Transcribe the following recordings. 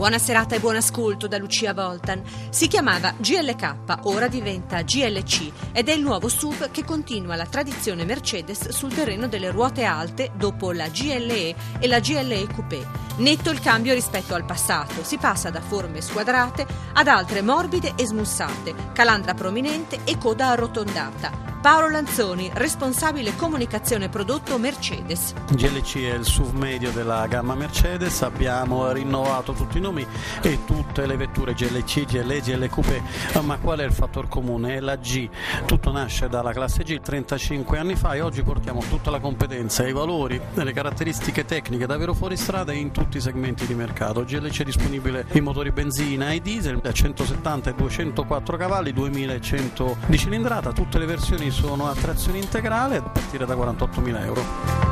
Buona serata e buon ascolto da Lucia Voltan. Si chiamava GLK, ora diventa GLC ed è il nuovo SUV che continua la tradizione Mercedes sul terreno delle ruote alte dopo la GLE e la GLE Coupé. Netto il cambio rispetto al passato, si passa da forme squadrate ad altre morbide e smussate, calandra prominente e coda arrotondata. Paolo Lanzoni, responsabile comunicazione prodotto Mercedes. GLC è il SUV medio della gamma Mercedes, abbiamo rinnovato tutti i nomi e tutte le vetture GLC, GLE, GL Coupé, ma qual è il fattore comune? È la G, tutto nasce dalla classe G 35 anni fa e oggi portiamo tutta la competenza, i valori le caratteristiche tecniche davvero fuori strada in tutti i segmenti di mercato. GLC è disponibile in motori benzina e diesel da 170 e 204 cavalli, 2100 di cilindrata, tutte le versioni sono a trazione integrale a partire da 48.000 euro.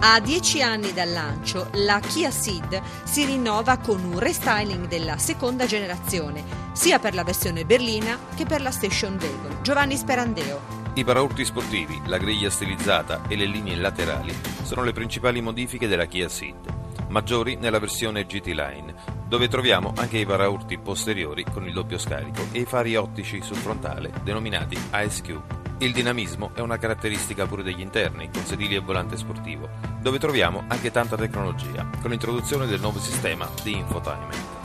A dieci anni dal lancio, la Kia Ceed si rinnova con un restyling della seconda generazione, sia per la versione berlina che per la station wagon. Giovanni Sperandeo. I paraurti sportivi, la griglia stilizzata e le linee laterali sono le principali modifiche della Kia Ceed, maggiori nella versione GT Line, dove troviamo anche i paraurti posteriori con il doppio scarico e i fari ottici sul frontale, denominati ISQ. Il dinamismo è una caratteristica pure degli interni, con sedili e volante sportivo, dove troviamo anche tanta tecnologia, con l'introduzione del nuovo sistema di infotainment.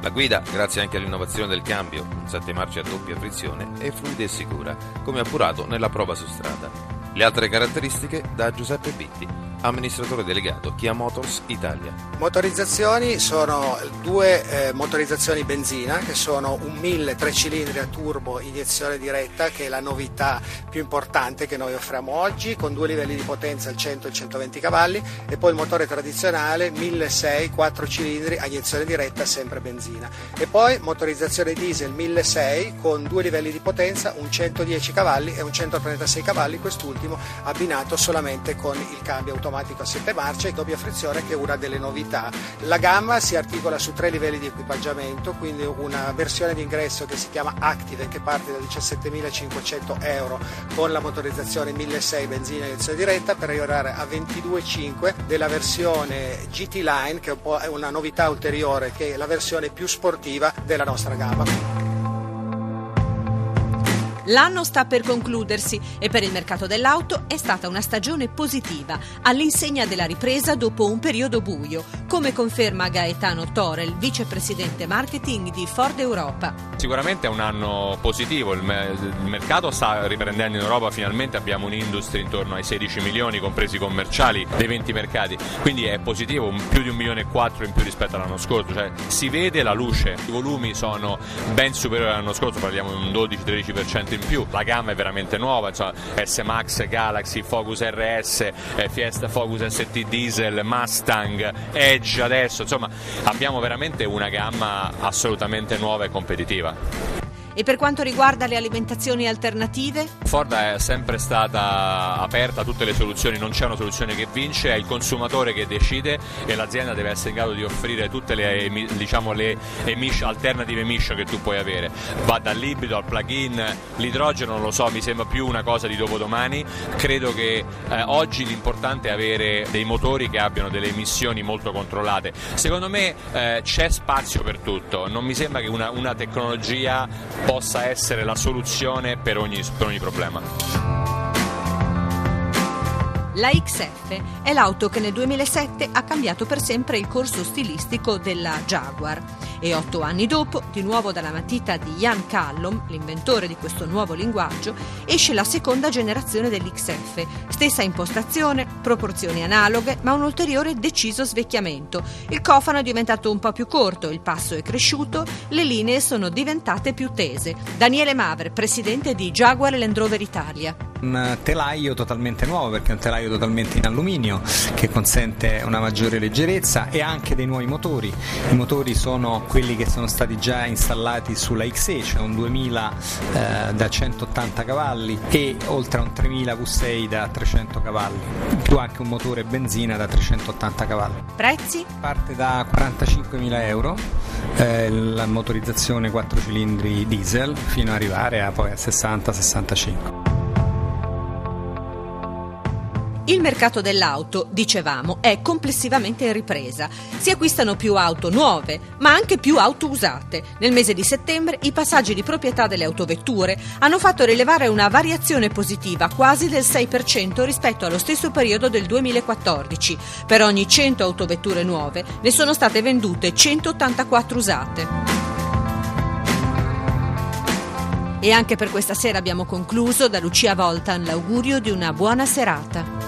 La guida, grazie anche all'innovazione del cambio, un 7 marce a doppia frizione, è fluida e sicura, come appurato nella prova su strada. Le altre caratteristiche da Giuseppe Bitti amministratore delegato Kia Motors Italia. Motorizzazioni sono due eh, motorizzazioni benzina che sono un 1000 3 cilindri a turbo iniezione diretta che è la novità più importante che noi offriamo oggi con due livelli di potenza al 100 e 120 cavalli e poi il motore tradizionale 1600 4 cilindri a iniezione diretta sempre benzina e poi motorizzazione diesel 1600 con due livelli di potenza un 110 cavalli e un 136 cavalli quest'ultimo abbinato solamente con il cambio automatico automatico a 7 marce e doppia frizione che è una delle novità. La gamma si articola su tre livelli di equipaggiamento, quindi una versione di ingresso che si chiama Active che parte da 17.500 euro con la motorizzazione 1600 benzina iniezione diretta per arrivare a 22.500 della versione GT Line che è una novità ulteriore che è la versione più sportiva della nostra gamma. L'anno sta per concludersi e per il mercato dell'auto è stata una stagione positiva, all'insegna della ripresa dopo un periodo buio, come conferma Gaetano Torel, vicepresidente marketing di Ford Europa. Sicuramente è un anno positivo, il, mercato sta riprendendo in Europa, finalmente abbiamo un'industria intorno ai 16 milioni, compresi commerciali, dei 20 mercati, quindi è positivo, più di un milione e quattro in più rispetto all'anno scorso, cioè si vede la luce, i volumi sono ben superiori all'anno scorso, parliamo di un 12-13% in più. La gamma è veramente nuova, insomma, S-Max, Galaxy, Focus RS, eh, Fiesta Focus ST Diesel, Mustang, Edge adesso, insomma abbiamo veramente una gamma assolutamente nuova e competitiva. E per quanto riguarda le alimentazioni alternative? Ford è sempre stata aperta a tutte le soluzioni, non c'è una soluzione che vince, è il consumatore che decide e l'azienda deve essere in grado di offrire tutte le, diciamo, le emission, alternative emission che tu puoi avere. Va dall'ibrido al plug-in, l'idrogeno non lo so, mi sembra più una cosa di dopodomani. Credo che eh, oggi l'importante è avere dei motori che abbiano delle emissioni molto controllate. Secondo me eh, c'è spazio per tutto, non mi sembra che una, una tecnologia possa essere la soluzione per ogni, per ogni problema. La XF è l'auto che nel 2007 ha cambiato per sempre il corso stilistico della Jaguar e otto anni dopo, di nuovo dalla matita di Ian Callum, l'inventore di questo nuovo linguaggio, esce la seconda generazione dell'XF, stessa impostazione, proporzioni analoghe, ma un ulteriore deciso svecchiamento. Il cofano è diventato un po' più corto, il passo è cresciuto, le linee sono diventate più tese. Daniele Maver, presidente di Jaguar Land Rover Italia. Un telaio totalmente nuovo perché è un telaio totalmente in alluminio che consente una maggiore leggerezza e anche dei nuovi motori. I motori sono quelli che sono stati già installati sulla XE, cioè un 2000 eh, da 180 cavalli e oltre a un 3000 V6 da 300 cavalli, più anche un motore benzina da 380 cavalli. Prezzi? Parte da 45.000 euro eh, la motorizzazione 4 cilindri diesel fino ad arrivare a poi a 60-65. Il mercato dell'auto, dicevamo, è complessivamente in ripresa. Si acquistano più auto nuove, ma anche più auto usate. Nel mese di settembre i passaggi di proprietà delle autovetture hanno fatto rilevare una variazione positiva quasi del 6% rispetto allo stesso periodo del 2014. Per ogni 100 autovetture nuove ne sono state vendute 184 usate. E anche per questa sera abbiamo concluso da Lucia Voltan l'augurio di una buona serata.